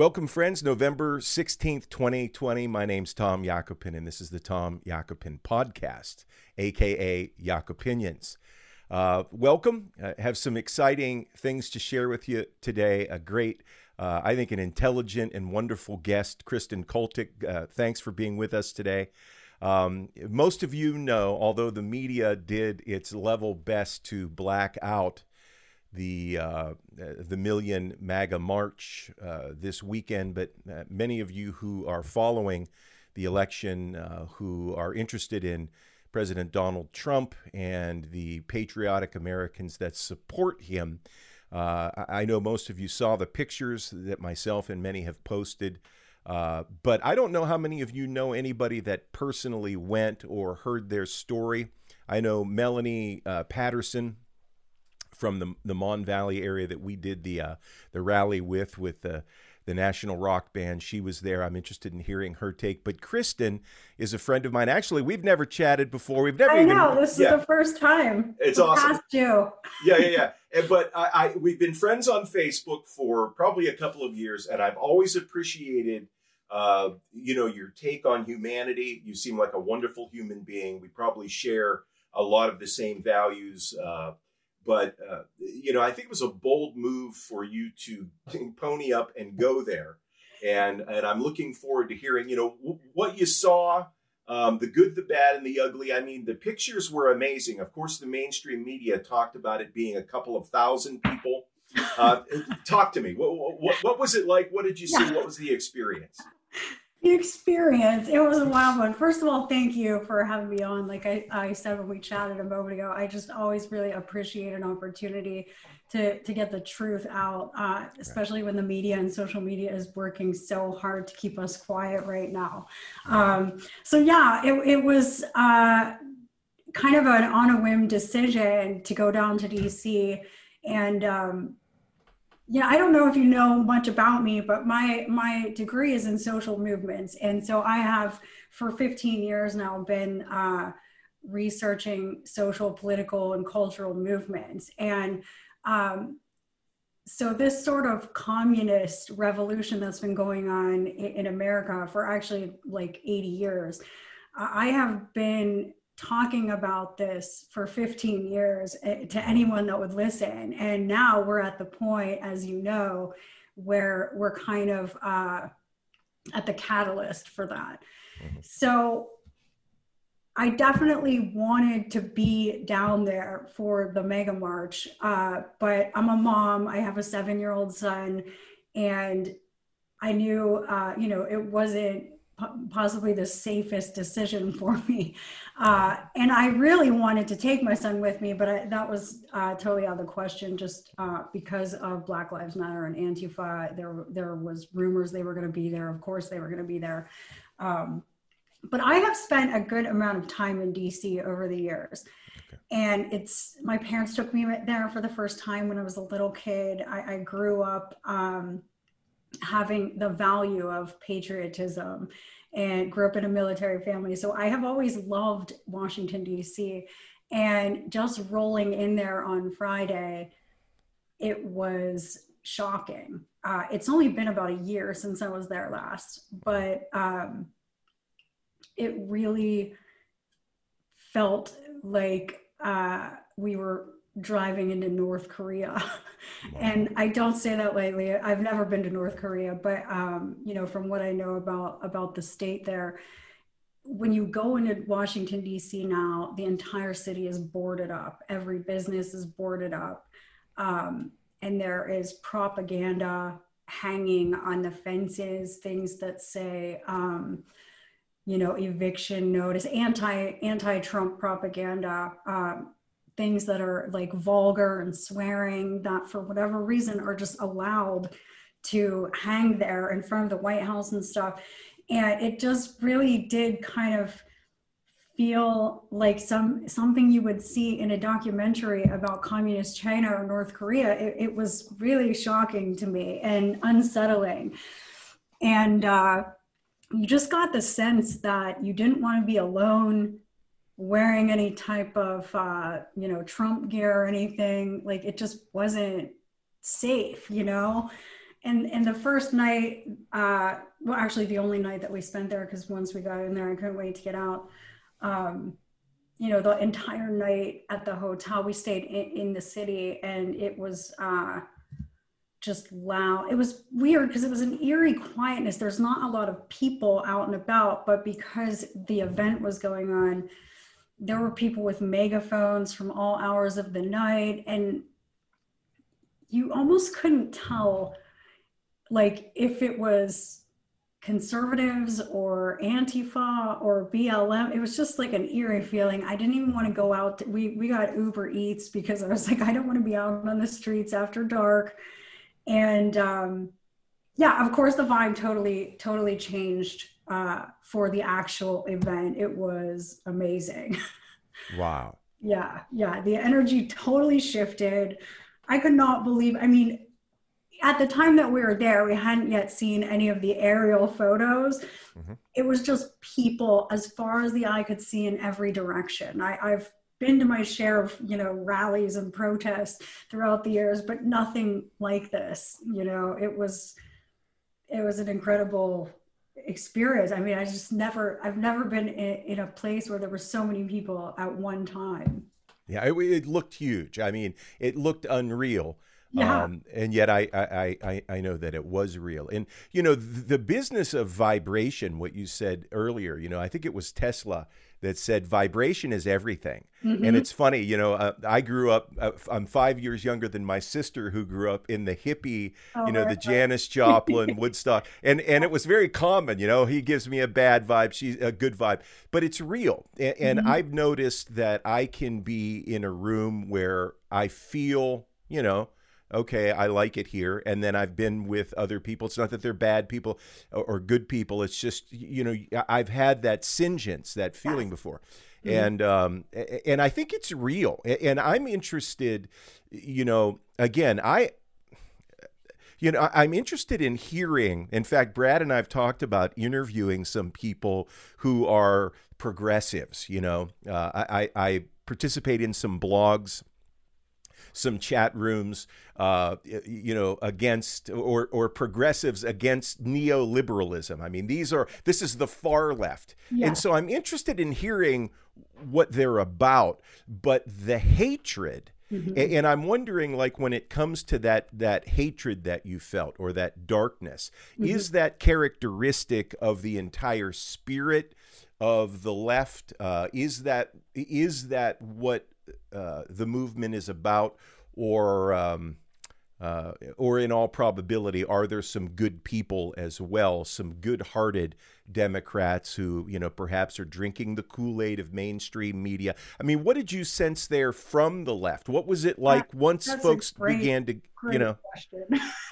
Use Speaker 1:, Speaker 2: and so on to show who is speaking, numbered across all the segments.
Speaker 1: Welcome, friends. November 16th, 2020. My name's Tom Yakopin, and this is the Tom Yakopin Podcast, aka Yakopinions. Uh, welcome. I have some exciting things to share with you today. A great, uh, I think, an intelligent and wonderful guest, Kristin Koltick. Uh, thanks for being with us today. Um, most of you know, although the media did its level best to black out the uh, the Million MAGA March uh, this weekend, but uh, many of you who are following the election, uh, who are interested in President Donald Trump and the patriotic Americans that support him, uh, I know most of you saw the pictures that myself and many have posted. Uh, but I don't know how many of you know anybody that personally went or heard their story. I know Melanie Patterson, from the the Mon Valley area that we did the uh, the rally with with the the national rock band. She was there. I'm interested in hearing her take. But Kristen is a friend of mine. Actually, we've never chatted before. We've never.
Speaker 2: I
Speaker 1: even,
Speaker 2: know this yeah. is the first time.
Speaker 1: It's awesome.
Speaker 2: Past you.
Speaker 1: yeah, yeah, yeah. And, but I, I we've been friends on Facebook for probably a couple of years, and I've always appreciated. Uh, you know your take on humanity. You seem like a wonderful human being. We probably share a lot of the same values. Uh, but uh, you know, I think it was a bold move for you to pony up and go there, and and I'm looking forward to hearing you know w- what you saw, um, the good, the bad, and the ugly. I mean, the pictures were amazing. Of course, the mainstream media talked about it being a couple of thousand people. Uh, talk to me. What, what, what was it like? What did you see? What was the experience?
Speaker 2: The experience. It was a wild one. First of all thank you for having me on. Like I, I said when we chatted a moment ago i just always really appreciate an opportunity to to get the truth out uh, especially when the media and social media is working so hard to keep us quiet right now. Um, so yeah it, it was uh, kind of an on a whim decision to go down to dc and um, yeah i don't know if you know much about me but my my degree is in social movements. And so i have for 15 years now been uh, researching social political and cultural movements. And um, so this sort of communist revolution that's been going on in, in america for actually like 80 years i have been talking about this for 15 years eh, to anyone that would listen. And now we're at the point, as you know, where we're kind of uh, at the catalyst for that. Mm-hmm. So I definitely wanted to be down there for the MAGA march, uh, but I'm a mom. I have a seven year old son, and I knew, uh, you know, it wasn't possibly the safest decision for me. Uh, and I really wanted to take my son with me, but I, that was uh, totally out of the question just uh, because of Black Lives Matter and Antifa. There, there was rumors they were going to be there. Of course, they were going to be there. Um, but I have spent a good amount of time in DC over the years. Okay. And it's my parents took me there for the first time when I was a little kid. I, I grew up um, having the value of patriotism and grew up in a military family. So I have always loved Washington, D.C. And just rolling in there on Friday, it was shocking. Uh, it's only been about a year since I was there last, but um, it really felt like uh, we were driving into North Korea. And I don't say that lightly. I've never been to North Korea, but um, you know, from what I know about about the state there, when you go into Washington D.C. now, the entire city is boarded up. Every business is boarded up, um, and there is propaganda hanging on the fences, things that say. Um, you know, eviction notice, anti anti Trump propaganda, um, things that are like vulgar and swearing that for whatever reason are just allowed to hang there in front of the White House and stuff. And it just really did kind of feel like some something you would see in a documentary about communist China or North Korea. It, it was really shocking to me and unsettling. And uh, you just got the sense that you didn't want to be alone wearing any type of uh, you know Trump gear or anything. Like it just wasn't safe, you know. and and the first night, uh, well, actually the only night that we spent there, because once we got in there, I couldn't wait to get out. Um, you know, the entire night at the hotel, we stayed in, in the city, and it was uh, just loud. It was weird because it was an eerie quietness. There's not a lot of people out and about, but because the event was going on, there were people with megaphones from all hours of the night, and you almost couldn't tell like if it was conservatives or antifa or blm it was just like an eerie feeling. I didn't even want to go out to, we we got uber eats because i was like i don't want to be out on the streets after dark. And um yeah of course the vibe totally totally changed uh for the actual event it was amazing
Speaker 1: wow
Speaker 2: yeah yeah the energy totally shifted i could not believe i mean at the time that we were there, we hadn't yet seen any of the aerial photos. Mm-hmm. It was just people as far as the eye could see in every direction. I, I've been to my share of you know rallies and protests throughout the years, but nothing like this. You know, it was it was an incredible experience. I mean, I just never I've never been in, in a place where there were so many people at one time.
Speaker 1: Yeah, it, it looked huge. I mean, it looked unreal.
Speaker 2: Yeah.
Speaker 1: Um, and yet I, I, I, I know that it was real. And, you know, the, business of vibration, what you said earlier, you know, I think it was Tesla that said vibration is everything. Mm-hmm. And it's funny, you know, uh, I grew up, uh, I'm five years younger than my sister who grew up in the hippie, oh, you know, the Janis Joplin, Woodstock. And, and it was very common, you know, he gives me a bad vibe, she's a good vibe, but it's real. And, and mm-hmm. I've noticed that I can be in a room where I feel, you know, okay, I like it here. And then I've been with other people. It's not that they're bad people or, good people. It's just, you know, I've had that singeance, that feeling yes. before. Mm-hmm. And um, and I think it's real. And I'm interested, you know, again, I you know, I'm interested in hearing. In fact, Brad and I have talked about interviewing some people who are progressives. You know, uh, I, I participate in some blogs some chat rooms, uh, you know, against or or progressives against neoliberalism. I mean, these are this is the far left, yeah. and so I'm interested in hearing what they're about. But the hatred. Mm-hmm. And I'm wondering, like, when it comes to that that hatred that you felt or that darkness, mm-hmm. is that characteristic of the entire spirit of the left? Uh, is that is that what uh, the movement is about, or um, uh, or in all probability, are there some good people as well, some good-hearted Democrats who, you know, perhaps are drinking the Kool-Aid of mainstream media? I mean, what did you sense there from the left? What was it like once folks great, began to, you know?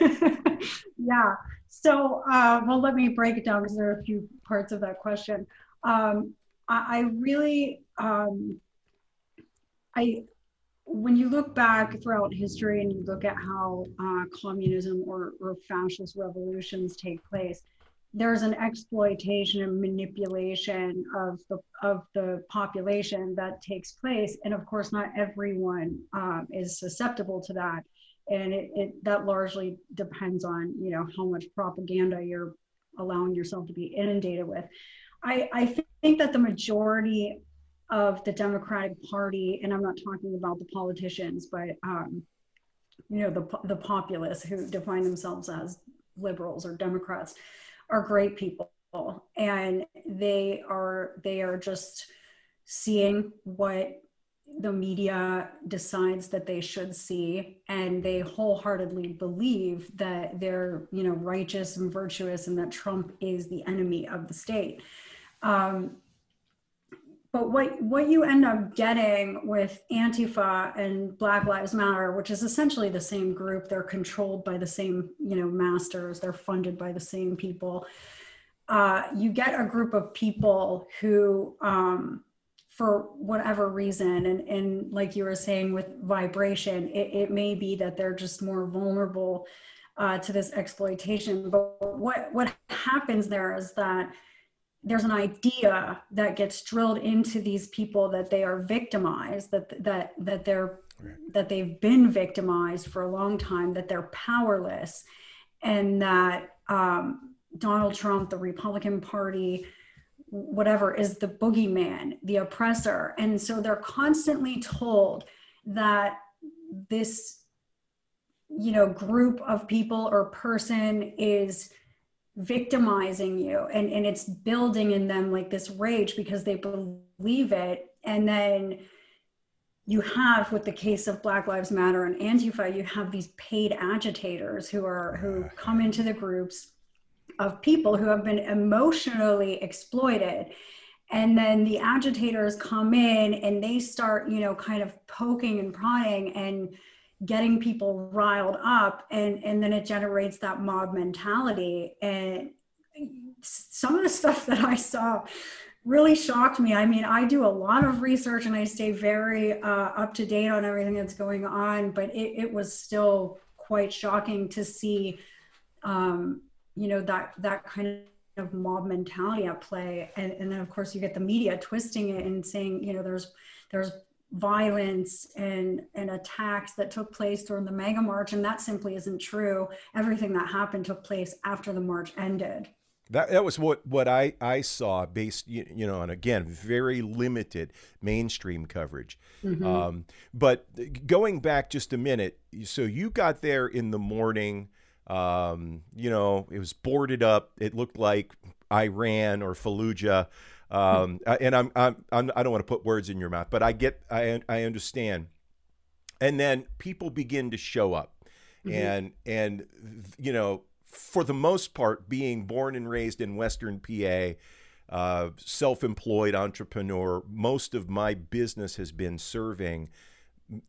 Speaker 2: yeah. So, uh, well, let me break it down because there are a few parts of that question. Um, I, I, really, um, I when you look back throughout history and you look at how uh, communism or, or fascist revolutions take place, there's an exploitation and manipulation of the of the population that takes place, and of course, not everyone um, is susceptible to that, and it, it that largely depends on you know how much propaganda you're allowing yourself to be inundated with. I, I think that the majority of the Democratic Party, and I'm not talking about the politicians, but um, you know the the populists who define themselves as liberals or Democrats, are great people, and they are they are just seeing what the media decides that they should see and they wholeheartedly believe that they're you know righteous and virtuous and that trump is the enemy of the state. Um, but what what you end up getting with antifa and black lives matter which is essentially the same group they're controlled by the same you know masters they're funded by the same people uh, you get a group of people who um, for whatever reason and, and like you were saying with vibration it, it may be that they're just more vulnerable uh, to this exploitation. But what what happens there is that there's an idea that gets drilled into these people that they are victimized that that that they're right. that they've been victimized for a long time that they're powerless and that um, Donald Trump, the Republican Party, whatever, is the boogeyman, the oppressor. And so they're constantly told that this, you know, group of people or person is victimizing you and, and it's building in them like this rage because they believe it. And then you have with the case of black lives matter and antifa you have these paid agitators who are who come into the groups of people who have been emotionally exploited and then the agitators come in and they start you know kind of poking and prodding and getting people riled up and and then it generates that mob mentality and some of the stuff that i saw really shocked me. I mean, I do a lot of research and I stay very uh, up to date on everything that's going on, but it, it was still quite shocking to see, um, you know, that that kind of mob mentality at play. And, and then, of course, you get the media twisting it and saying, you know, there's there's violence and and attacks that took place during the MAGA march and that simply isn't true everything that happened took place after the march ended
Speaker 1: that, that was what, what I, I saw based, you, you know, on again, very limited mainstream coverage. Mm-hmm. Um, but going back just a minute, so you got there in the morning, um, you know, it was boarded up. It looked like Iran or Fallujah. Um, and I'm, I'm, I'm, I don't want to put words in your mouth, but I get, I, I understand. And then people begin to show up. Mm-hmm. And, and, you know, for the most part, being born and raised in Western PA, uh, self employed entrepreneur, most of my business has been serving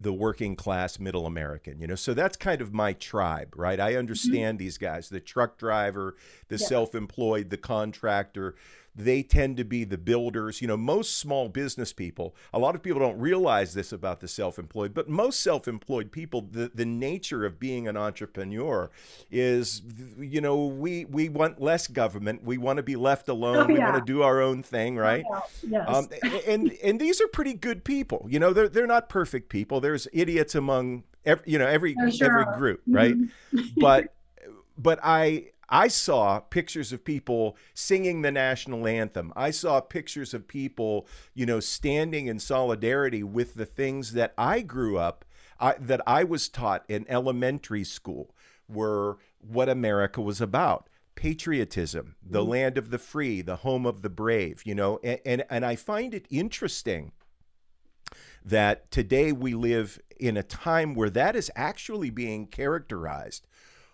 Speaker 1: the working class middle American, you know. So that's kind of my tribe, right? I mm-hmm. understand mm-hmm. these guys the truck driver, the yeah. self employed, the contractor, they tend to be the builders. You know, most small business people, a lot of people don't realize this about the self employed, but most self employed people, the, the nature of being an entrepreneur is, you know, we, we want less government. We want to be left alone. Oh, yeah. We want to do our own thing, right?
Speaker 2: Oh, yeah. yes. Um,
Speaker 1: and, and these are pretty good people. You know, they're, they're not perfect people. There's idiots among, every, you know, every, sure. every group, right? Mm-hmm. but, but I, I saw pictures of people singing the national anthem. I saw pictures of people, you know, standing in solidarity with the things that I grew up, I, that I was taught in elementary school, were what America was about patriotism, the mm. land of the free, the home of the brave, you know, and, and, and I find it interesting that today we live in a time where that is actually being characterized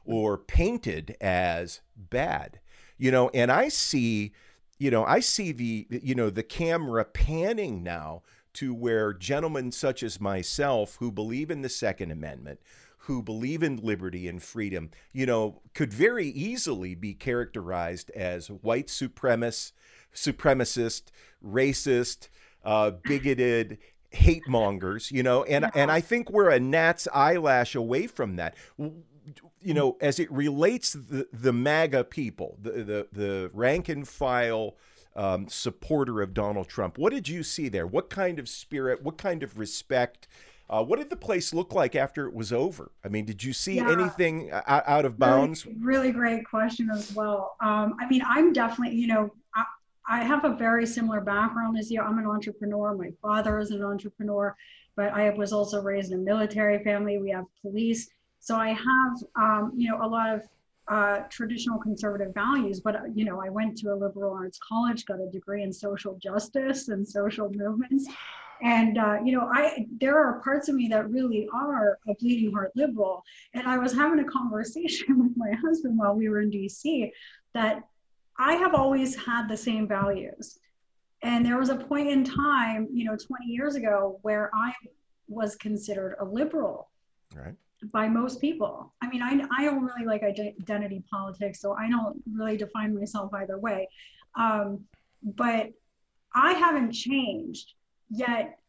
Speaker 1: or painted as bad. You know, and I see, you know, I see the, you know, the camera panning now to where gentlemen such as myself who believe in the Second Amendment, who believe in liberty and freedom, you know, could very easily be characterized as white supremacist, supremacist, racist, uh, bigoted, hate mongers, you know, and and I think we're a gnat's eyelash away from that you know, as it relates the the MAGA people, the the, the rank and file um, supporter of Donald Trump, what did you see there? What kind of spirit? What kind of respect? Uh, what did the place look like after it was over? I mean, did you see yeah. anything out, out, of bounds?
Speaker 2: Really, really great question as well. Um, I mean, I'm definitely, you know, I, I have a very similar background as you. I'm an entrepreneur. My father is an entrepreneur, but I was also raised in a military family. We have police. So I have, um, you know, a lot of uh, traditional conservative values, but you know, I went to a liberal arts college, got a degree in social justice and social movements, and uh, you know, I there are parts of me that really are a bleeding heart liberal. And I was having a conversation with my husband while we were in DC that I have always had the same values. And there was a point in time, you know, 20 years ago, where I was considered a liberal.
Speaker 1: Right
Speaker 2: by most people. I mean, I, I don't really like identity politics, so I don't really define myself either way. Um, but I haven't changed, yet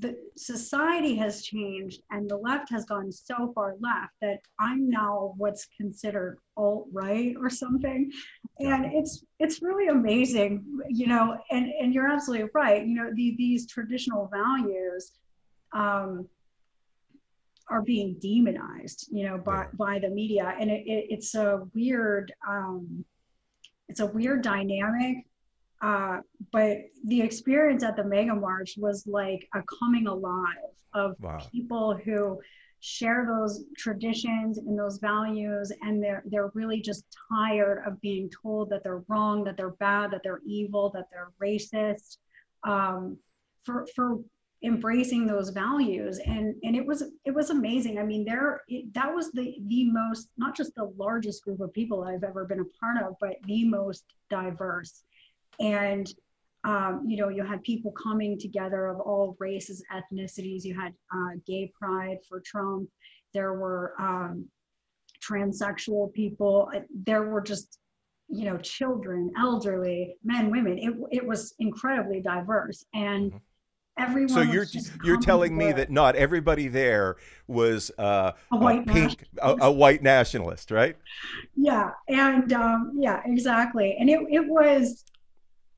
Speaker 2: the society has changed and the left has gone so far left that I'm now what's considered alt right or something. And it's it's really amazing, you know, and, and you're absolutely right. You know, the, these traditional values um, are being demonized, you know, by, yeah. by the media. And it, it, it's a weird, um, it's a weird dynamic. Uh, but the experience at the MAGA March was like a coming alive of wow. people who share those traditions and those values and they're they're really just tired of being told that they're wrong that they're bad that they're evil that they're racist um, for for embracing those values and and it was it was amazing i mean there it, that was the the most not just the largest group of people i've ever been a part of but the most diverse and um, you know, you had people coming together of all races, ethnicities. You had uh, gay pride for Trump. There were um, transsexual people. There were just, you know, children, elderly, men, women. It, it was incredibly diverse. And mm-hmm. Everyone
Speaker 1: so you're you're telling me that not everybody there was uh, a white a pink a, a, white nationalist, right?
Speaker 2: Yeah, and um, yeah, exactly. And it it was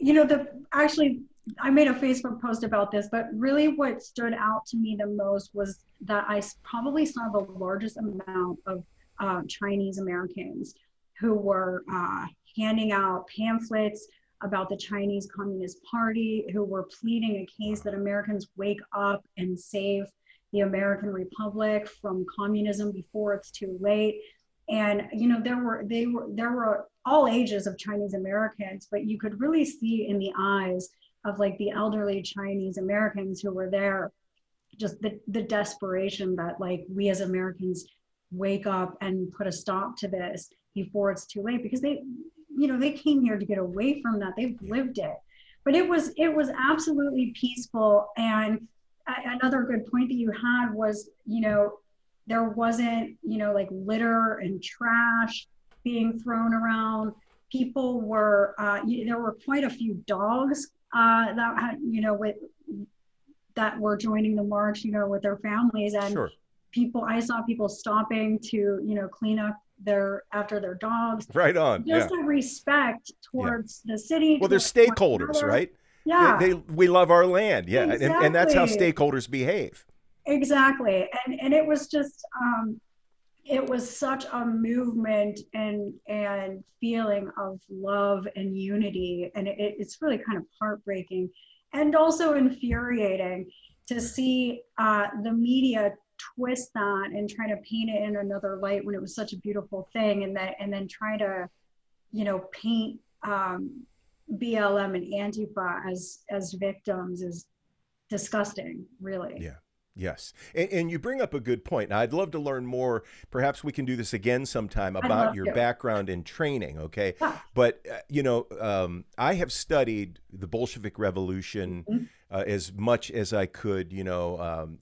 Speaker 2: you know, the actually, I made a Facebook post about this, but really what stood out to me the most was that I probably saw the largest amount of uh, Chinese Americans who were uh, handing out pamphlets about the Chinese Communist Party, who were pleading a case that Americans wake up and save the American Republic from communism before it's too late. And you know there were they were there were all ages of chinese americans but you could really see in the eyes of like the elderly chinese americans who were there just the, the desperation that like we as americans wake up and put a stop to this before it's too late because they you know they came here to get away from that they've lived it but it was it was absolutely peaceful and another good point that you had was you know there wasn't, you know, like litter and trash being thrown around. People were, uh, there were quite a few dogs uh, that had, you know, with that were joining the march, you know, with their families and sure. people. I saw people stopping to, you know, clean up their after their dogs.
Speaker 1: Right on.
Speaker 2: Just yeah. a respect towards yeah. the city.
Speaker 1: Well, they're stakeholders, right?
Speaker 2: Yeah.
Speaker 1: They, they, we love our land. Yeah. Exactly. And, and that's how stakeholders behave.
Speaker 2: Exactly. And and it was just um it was such a movement and and feeling of love and unity and it, it's really kind of heartbreaking and also infuriating to see uh, the media twist that and try to paint it in another light when it was such a beautiful thing and that and then try to you know paint um, BLM and Antifa as as victims is disgusting really
Speaker 1: yeah Yes. And, and, you bring up a good point. Now, I'd love to learn more. Perhaps we can do this again sometime about your to. background and training, okay? Yeah. But, uh, you know, um, I have studied the Bolshevik Revolution. Mm-hmm uh, as much as I could, you know, um,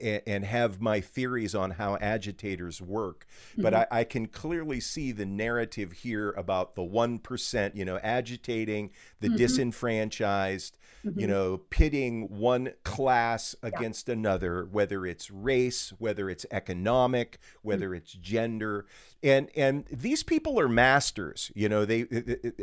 Speaker 1: and, and, have my theories on how agitators work. Mm-hmm. But I, I, can clearly see the narrative here about the 1%, you know, agitating the mm-hmm. disenfranchised, mm-hmm. you know, pitting one class against another, whether it's race, whether it's economic, whether mm-hmm. it's gender. And, and these people are masters, you know, they,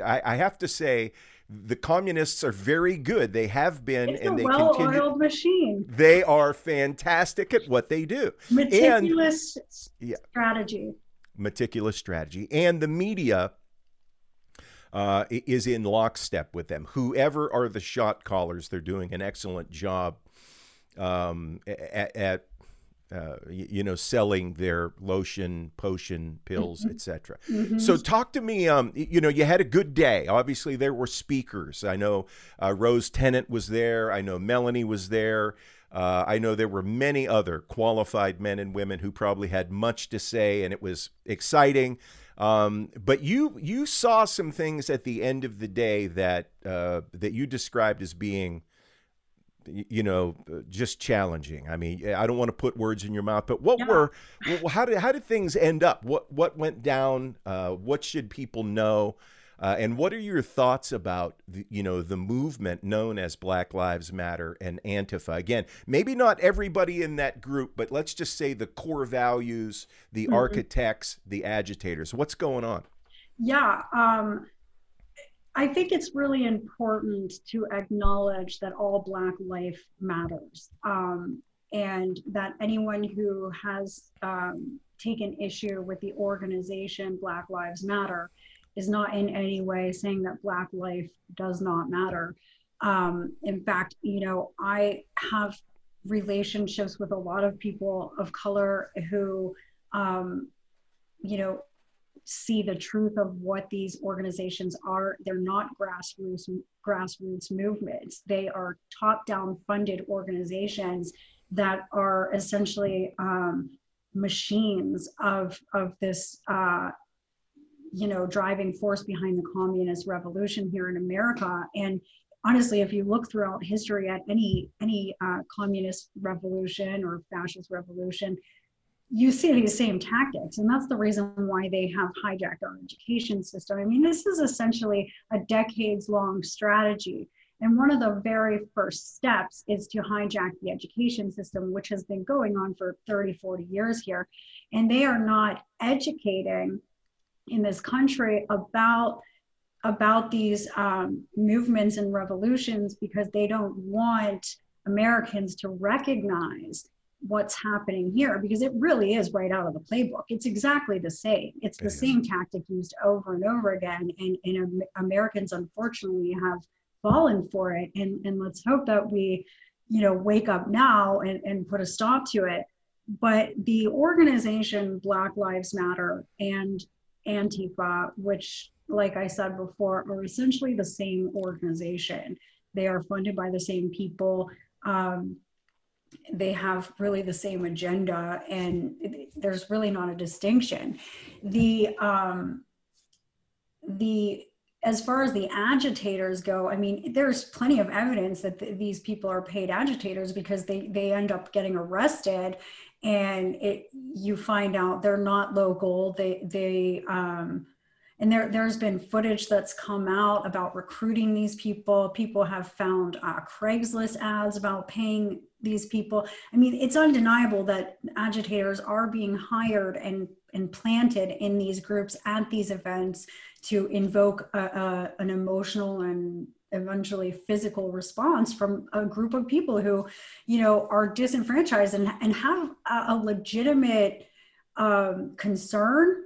Speaker 1: I, I have to say, the communists are very good. They have been,
Speaker 2: it's
Speaker 1: and
Speaker 2: they
Speaker 1: well
Speaker 2: continue. oiled machine.
Speaker 1: They are fantastic at what they do.
Speaker 2: Meticulous and, strategy. Yeah,
Speaker 1: meticulous strategy, and the media uh, is in lockstep with them. Whoever are the shot callers, they're doing an excellent job um, at, at uh, you know, selling their lotion, potion, pills, mm-hmm. etc. Mm-hmm. So, talk to me. Um, you know, you had a good day. Obviously, there were speakers. I know uh, Rose Tennent was there. I know Melanie was there. Uh, I know there were many other qualified men and women who probably had much to say, and it was exciting. Um, but you you saw some things at the end of the day that uh, that you described as being you know, just challenging. I mean, I don't want to put words in your mouth, but what yeah. were, how did how did things end up? What what went down? Uh, what should people know? Uh, and what are your thoughts about the, you know the movement known as Black Lives Matter and Antifa? Again, maybe not everybody in that group, but let's just say the core values, the mm-hmm. architects, the agitators. What's going on?
Speaker 2: Yeah. Um, I think it's really important to acknowledge that all Black life matters. Um, and that anyone who has um, taken issue with the organization Black Lives Matter is not in any way saying that Black life does not matter. Um, in fact, you know, I have relationships with a lot of people of color who, um, you know, see the truth of what these organizations are. They're not grassroots grassroots movements. They are top-down funded organizations that are essentially um, machines of of this uh, you know driving force behind the communist revolution here in America. And honestly, if you look throughout history at any any uh, communist revolution or fascist revolution, you see these same tactics, and that's the reason why they have hijacked our education system. I mean, this is essentially a decades long strategy. And one of the very first steps is to hijack the education system, which has been going on for 30, 40 years here. And they are not educating in this country about about these um, movements and revolutions because they don't want Americans to recognize what's happening here because it really is right out of the playbook. It's exactly the same. It's the same tactic used over and over again. And, and Americans, unfortunately, have fallen for it. And, and let's hope that we, you know, wake up now and, and put a stop to it. But the organization Black Lives Matter and Antifa, which, like I said before, are essentially the same organization. They are funded by the same people. Um, they have really the same agenda and there's really not a distinction. The um the as far as the agitators go i mean there's plenty of evidence that th- these people are paid agitators because they they end up getting arrested and it you find out they're not local. They they um and there there's been footage that's come out about recruiting these people. People have found uh, craigslist ads about paying these people i mean it's undeniable that agitators are being hired and and planted in these groups at these events to invoke a, a, an emotional and eventually physical response from a group of people who you know are disenfranchised and, and have a, a legitimate um, concern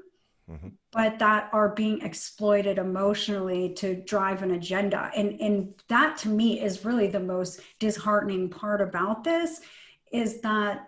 Speaker 2: mm-hmm. But that are being exploited emotionally to drive an agenda. And, and that to me is really the most disheartening part about this is that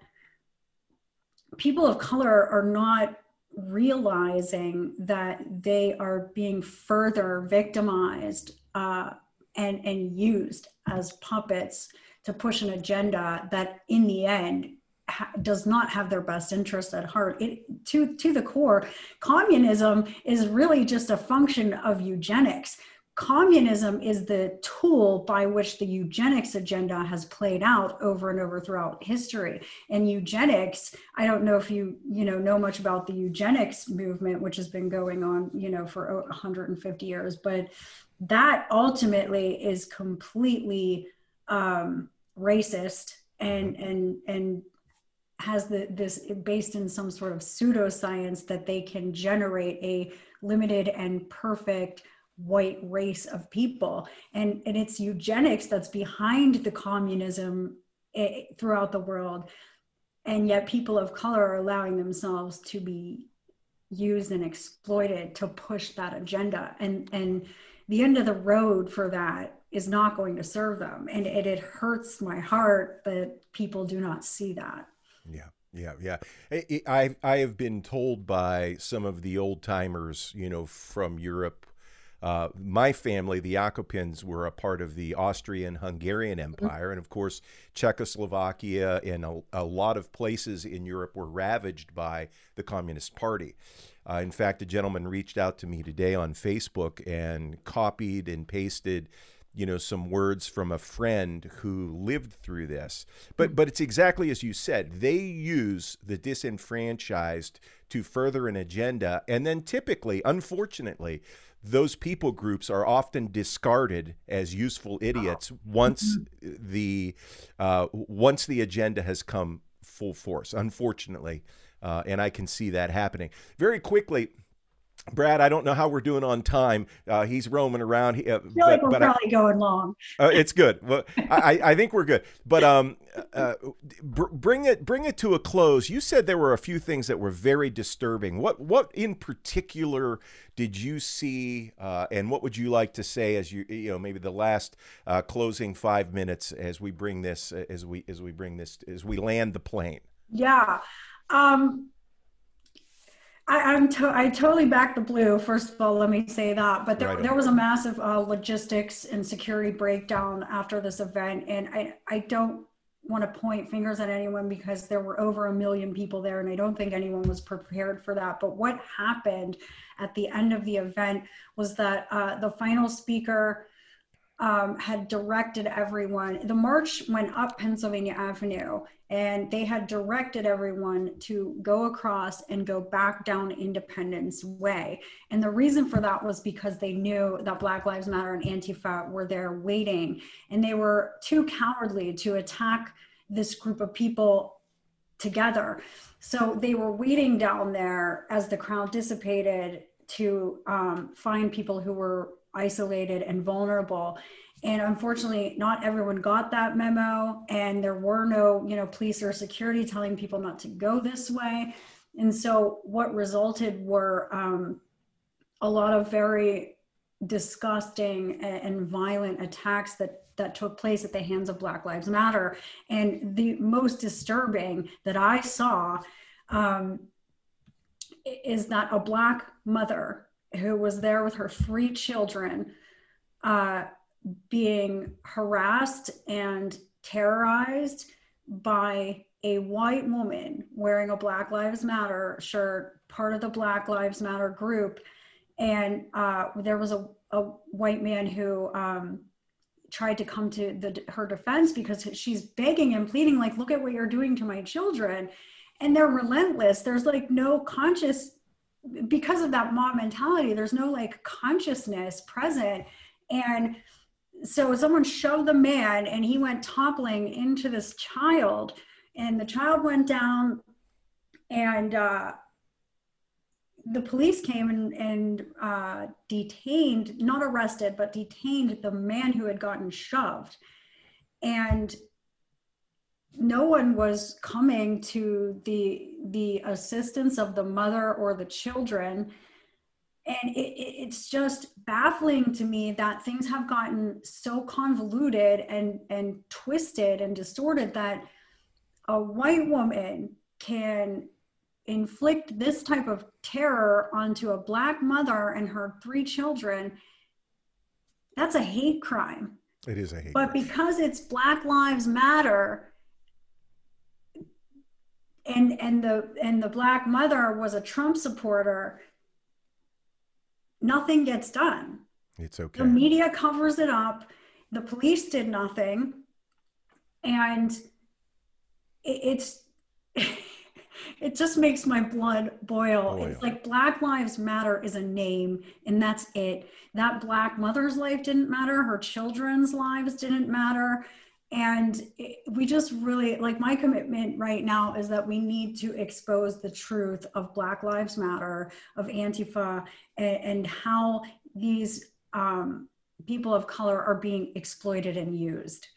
Speaker 2: people of color are not realizing that they are being further victimized uh, and, and used as puppets to push an agenda that in the end ha- does not have their best interest at heart. It, to, to the core, communism is really just a function of eugenics. Communism is the tool by which the eugenics agenda has played out over and over throughout history. And eugenics, I don't know if you you know know much about the eugenics movement, which has been going on you know for 150 years, but that ultimately is completely um, racist and and and has the, this based in some sort of pseudoscience that they can generate a limited and perfect white race of people. And and it's eugenics that's behind the communism eh, throughout the world. And yet people of color are allowing themselves to be used and exploited to push that agenda. And and the end of the road for that is not going to serve them. And it, it hurts my heart that people do not see that
Speaker 1: yeah. Yeah, yeah. I I have been told by some of the old timers, you know, from Europe. Uh, my family, the Jakopins, were a part of the Austrian-Hungarian mm-hmm. Empire, and of course, Czechoslovakia and a, a, lot of places in Europe were ravaged by the Communist Party. Uh, in fact, a gentleman reached out to me today on Facebook and copied and pasted you know some words from a friend who lived through this. But but it's exactly as you said. They use the disenfranchised to further an agenda. And then typically unfortunately those people groups are often discarded as useful idiots once the uh, once the agenda has come full force unfortunately. Uh, and i can see that happening. Very quickly Brad, I don't know how we're doing on time. Uh, he's roaming around. He, uh,
Speaker 2: I feel but, like we're probably I, going long.
Speaker 1: uh, it's good. Well, I, I think we're good. But um, uh, br- bring it bring it to a close. You said there were a few things that were very disturbing. What what in particular did you see, uh, and what would you like to say as you you know maybe the last uh, closing five minutes as we bring this as we as we bring this as we land the plane?
Speaker 2: Yeah. Um, I, am to, I totally back the blue. First of all, let me say that. But there, right there was a massive uh, logistics and security breakdown after this event, and I I don't want to point fingers at anyone because there were over a million people there, and I don't think anyone was prepared for that. But what happened at the end of the event was that uh, the final speaker um, had directed everyone. The march went up Pennsylvania Avenue, and they had directed everyone to go across and go back down Independence Way. And the reason for that was because they knew that Black Lives Matter and Antifa were there waiting, and they were too cowardly to attack this group of people together. So they were waiting down there as the crowd dissipated to um, find people who were isolated and vulnerable. And unfortunately not everyone got that memo and there were no you know police or security telling people not to go this way. And so what resulted were um, a lot of very disgusting and violent attacks that that took place at the hands of black lives matter. And the most disturbing that i saw um, is that a black mother who was there with her three children uh, being harassed and terrorized by a white woman wearing a Black Lives Matter shirt, part of the Black Lives Matter group. And uh, there was a, a, white man who um, tried to come to the, her defense because she's begging and pleading, like, look at what you're doing to my children. And they're relentless. There's like no conscious, because of that mob mentality, there's no like consciousness present. And so someone shoved the man and he went toppling into this child and the child went down and uh, the police came and, and uh, detained not arrested but detained the man who had gotten shoved and no one was coming to the the assistance of the mother or the children. And it, it's just baffling to me that things have gotten so convoluted and and twisted and distorted that a white woman can inflict this type of terror onto a black mother and her three children. That's a hate crime.
Speaker 1: It is a hate
Speaker 2: but crime. because it's black lives matter and and the and the black mother was a trump supporter nothing gets done.
Speaker 1: It's okay.
Speaker 2: The media covers it up. The police did nothing. And it's, it just makes my blood boil. boil. It's like Black Lives Matter is a name and that's it. That Black mother's life didn't matter. Her children's lives didn't matter and we just really like my commitment right now is that we need to expose the truth of black lives matter of antifa and, and how these um, people of color are being exploited and used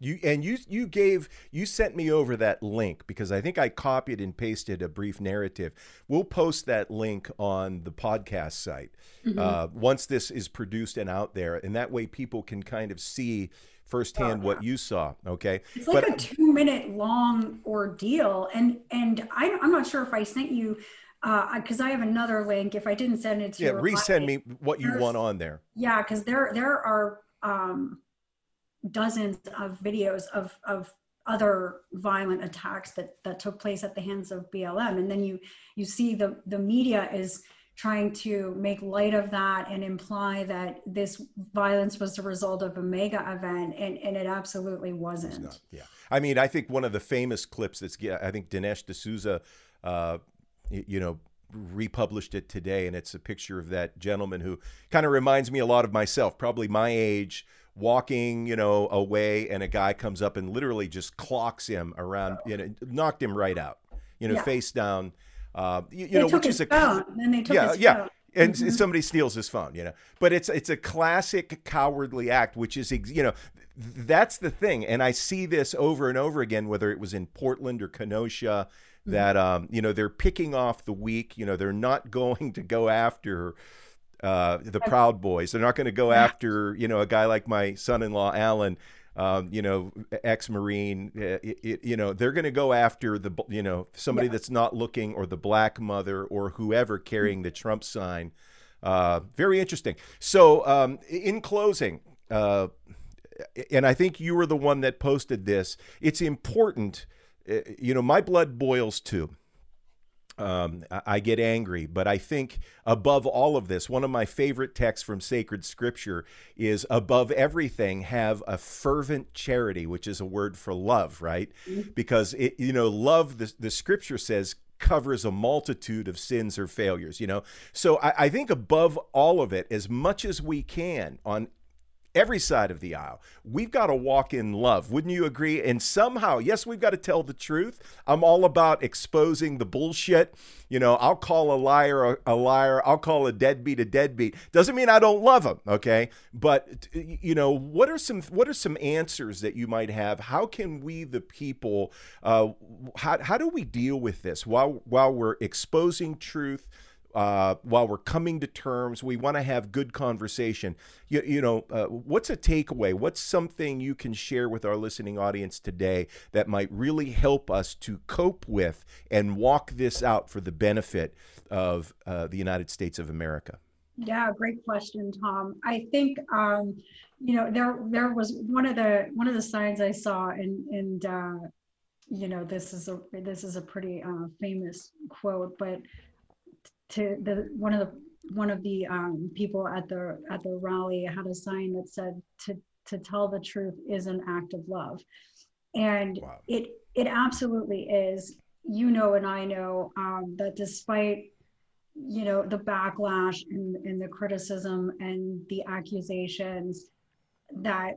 Speaker 1: you and you you gave you sent me over that link because I think I copied and pasted a brief narrative. We'll post that link on the podcast site mm-hmm. uh, once this is produced and out there, and that way people can kind of see firsthand oh, what you saw. Okay,
Speaker 2: it's like but, a two minute long ordeal, and and I, I'm not sure if I sent you because uh, I have another link. If I didn't send it to
Speaker 1: yeah, you, resend me what you want on there.
Speaker 2: Yeah, because there there are um, dozens of videos of of other violent attacks that that took place at the hands of BLM, and then you you see the the media is trying to make light of that and imply that this violence was the result of a mega event and, and it absolutely wasn't.
Speaker 1: Yeah. I mean i think one of the famous clips that's i think dinesh d'souza uh, you know republished it today and it's a picture of that gentleman who kind of reminds me a lot of myself probably my age walking you know away and a guy comes up and literally just clocks him around you know knocked him right out you know yeah. face down uh, you, you know, which is a
Speaker 2: phone. Then they took
Speaker 1: yeah,
Speaker 2: his
Speaker 1: yeah.
Speaker 2: phone.
Speaker 1: and mm-hmm. somebody steals his phone, you know. But it's it's a classic cowardly act, which is you know that's the thing, and I see this over and over again, whether it was in Portland or Kenosha, mm-hmm. that um, you know they're picking off the weak. You know, they're not going to go after. Uh, the Proud Boys. They're not going to go after, you know, a guy like my son-in-law Alan, um, you know, ex-marine. Uh, you know, they're going to go after the, you know, somebody yeah. that's not looking, or the black mother, or whoever carrying the Trump sign. Uh, very interesting. So, um, in closing, uh, and I think you were the one that posted this. It's important. Uh, you know, my blood boils too. Um, I get angry, but I think above all of this, one of my favorite texts from sacred scripture is above everything, have a fervent charity, which is a word for love, right? Mm-hmm. Because it, you know, love, the, the scripture says, covers a multitude of sins or failures, you know? So I, I think above all of it, as much as we can on every side of the aisle. We've got to walk in love. Wouldn't you agree? And somehow, yes, we've got to tell the truth. I'm all about exposing the bullshit. You know, I'll call a liar a, a liar. I'll call a deadbeat a deadbeat. Doesn't mean I don't love them, okay? But you know, what are some what are some answers that you might have? How can we, the people, uh, how how do we deal with this while while we're exposing truth? Uh, while we're coming to terms. We want to have good conversation. You, you know, uh, what's a takeaway? What's something you can share with our listening audience today that might really help us to cope with and walk this out for the benefit of uh, the United States of America?
Speaker 2: Yeah, great question, Tom. I think um, you know there there was one of the one of the signs I saw, and and uh, you know this is a this is a pretty uh, famous quote, but to the one of the one of the um, people at the at the rally had a sign that said to to tell the truth is an act of love. And wow. it it absolutely is. You know and i know um, that despite you know the backlash and, and the criticism and the accusations that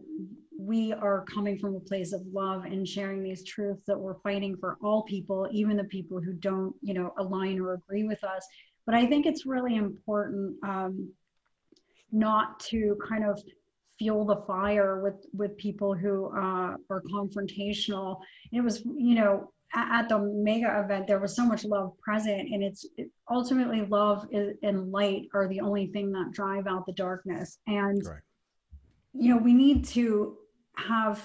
Speaker 2: we are coming from a place of love and sharing these truths that we're fighting for all people even the people who don't you know align or agree with us but I think it's really important um, not to kind of fuel the fire with with people who uh, are confrontational. It was, you know, at, at, the MAGA event, there was so much love present, and it's it, ultimately love is, and light are the only thing that drive out the darkness. And right. you know, we need to have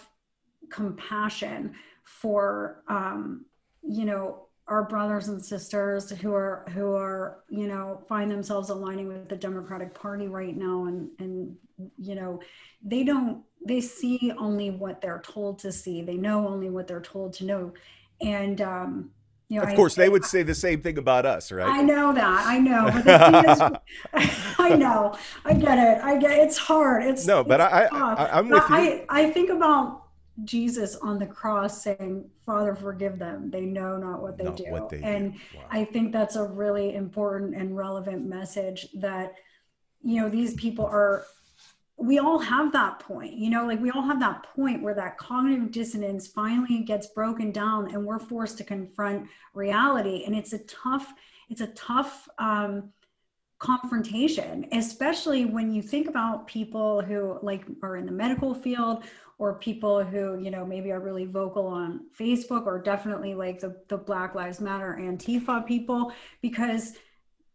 Speaker 2: compassion for, um, you know, our brothers and sisters who are who are you know find themselves aligning with the democratic party right now and and you know they don't they see only what they're told to see they know only what they're told to know and um you know,
Speaker 1: of course, I, they would say the same thing about us, right?
Speaker 2: I know that. I know. Is, I know. I get it. I get. It's hard. It's
Speaker 1: no, but
Speaker 2: it's
Speaker 1: I, I, am with you.
Speaker 2: I, I think about Jesus on the cross saying, Father, forgive them. They know not what they not do. What they and do. Wow. I think that's a really important and relevant message that, you know, these people are, we all have that point, you know, like we all have that point where that cognitive dissonance finally gets broken down and we're forced to confront reality. And it's a tough, it's a tough, um, confrontation especially when you think about people who like are in the medical field or people who you know maybe are really vocal on facebook or definitely like the, the black lives matter antifa people because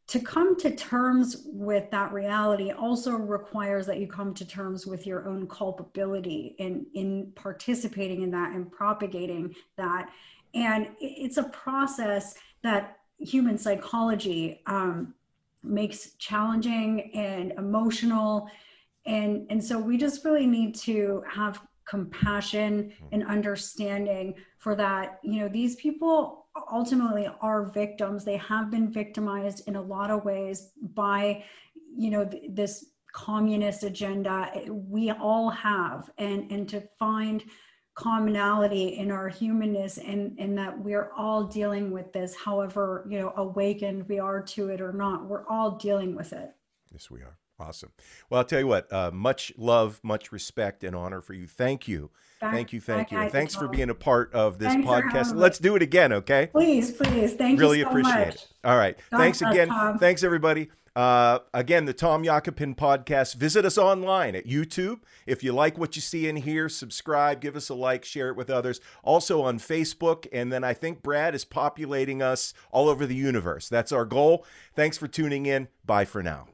Speaker 2: to come to terms with that reality also requires that you come to terms with your own culpability in in participating in that and propagating that. And it's a process that human psychology um, makes challenging and emotional. And and so we just really need to have compassion hmm. and understanding for that you know these people ultimately are victims. They have been victimized in a lot of ways by you know th- this communist agenda. We all have. And and to find commonality in our humanness and and that we're all dealing with this however you know awakened we are to it or not we're all dealing with it.
Speaker 1: Yes we are Awesome. Well, I'll tell you what, uh, much love, much respect, and honor for you. Thank you. Back, thank you. Thank you. And thanks for being a part of this thanks podcast. Let's do it again, okay?
Speaker 2: Please, please. Thank
Speaker 1: really
Speaker 2: you.
Speaker 1: Really appreciate it. All right. God thanks again. Tom. Thanks, everybody. Uh, again, the Tom Yakupin podcast. Visit us online at YouTube. If you like what you see in here, subscribe, give us a like, share it with others. Also on Facebook. And then I think Brad is populating us all over the universe. That's our goal. Thanks for tuning in. Bye for now.